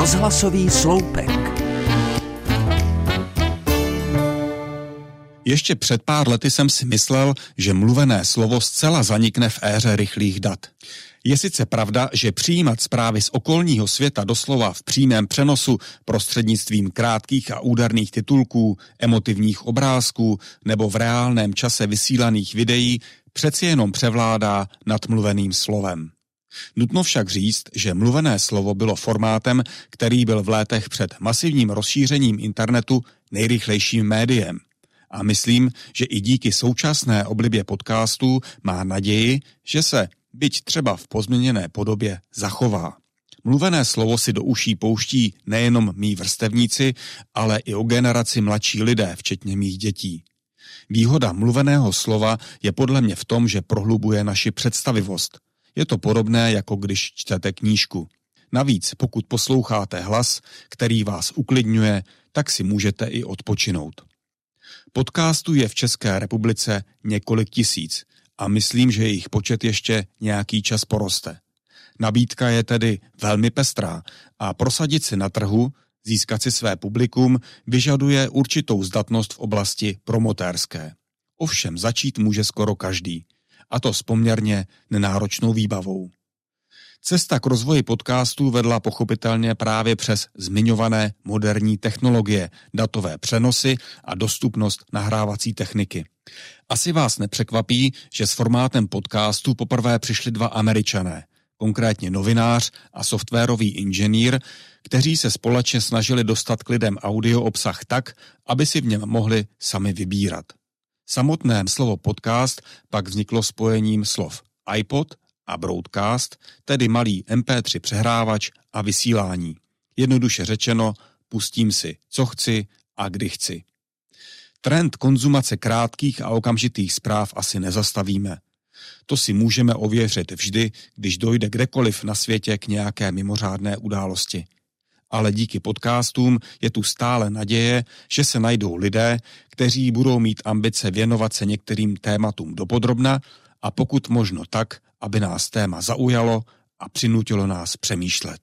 Rozhlasový sloupek. Ještě před pár lety jsem si myslel, že mluvené slovo zcela zanikne v éře rychlých dat. Je sice pravda, že přijímat zprávy z okolního světa doslova v přímém přenosu prostřednictvím krátkých a údarných titulků, emotivních obrázků nebo v reálném čase vysílaných videí přeci jenom převládá nad mluveným slovem. Nutno však říct, že mluvené slovo bylo formátem, který byl v létech před masivním rozšířením internetu nejrychlejším médiem. A myslím, že i díky současné oblibě podcastů má naději, že se, byť třeba v pozměněné podobě, zachová. Mluvené slovo si do uší pouští nejenom mý vrstevníci, ale i o generaci mladší lidé, včetně mých dětí. Výhoda mluveného slova je podle mě v tom, že prohlubuje naši představivost – je to podobné, jako když čtete knížku. Navíc, pokud posloucháte hlas, který vás uklidňuje, tak si můžete i odpočinout. Podcastů je v České republice několik tisíc a myslím, že jejich počet ještě nějaký čas poroste. Nabídka je tedy velmi pestrá a prosadit si na trhu, získat si své publikum, vyžaduje určitou zdatnost v oblasti promotérské. Ovšem začít může skoro každý – a to s poměrně nenáročnou výbavou. Cesta k rozvoji podcastů vedla pochopitelně právě přes zmiňované moderní technologie, datové přenosy a dostupnost nahrávací techniky. Asi vás nepřekvapí, že s formátem podcastu poprvé přišli dva američané, konkrétně novinář a softwarový inženýr, kteří se společně snažili dostat k lidem audio obsah tak, aby si v něm mohli sami vybírat. Samotné slovo podcast pak vzniklo spojením slov iPod a broadcast, tedy malý MP3 přehrávač a vysílání. Jednoduše řečeno, pustím si, co chci a kdy chci. Trend konzumace krátkých a okamžitých zpráv asi nezastavíme. To si můžeme ověřit vždy, když dojde kdekoliv na světě k nějaké mimořádné události ale díky podcastům je tu stále naděje, že se najdou lidé, kteří budou mít ambice věnovat se některým tématům dopodrobna a pokud možno tak, aby nás téma zaujalo a přinutilo nás přemýšlet.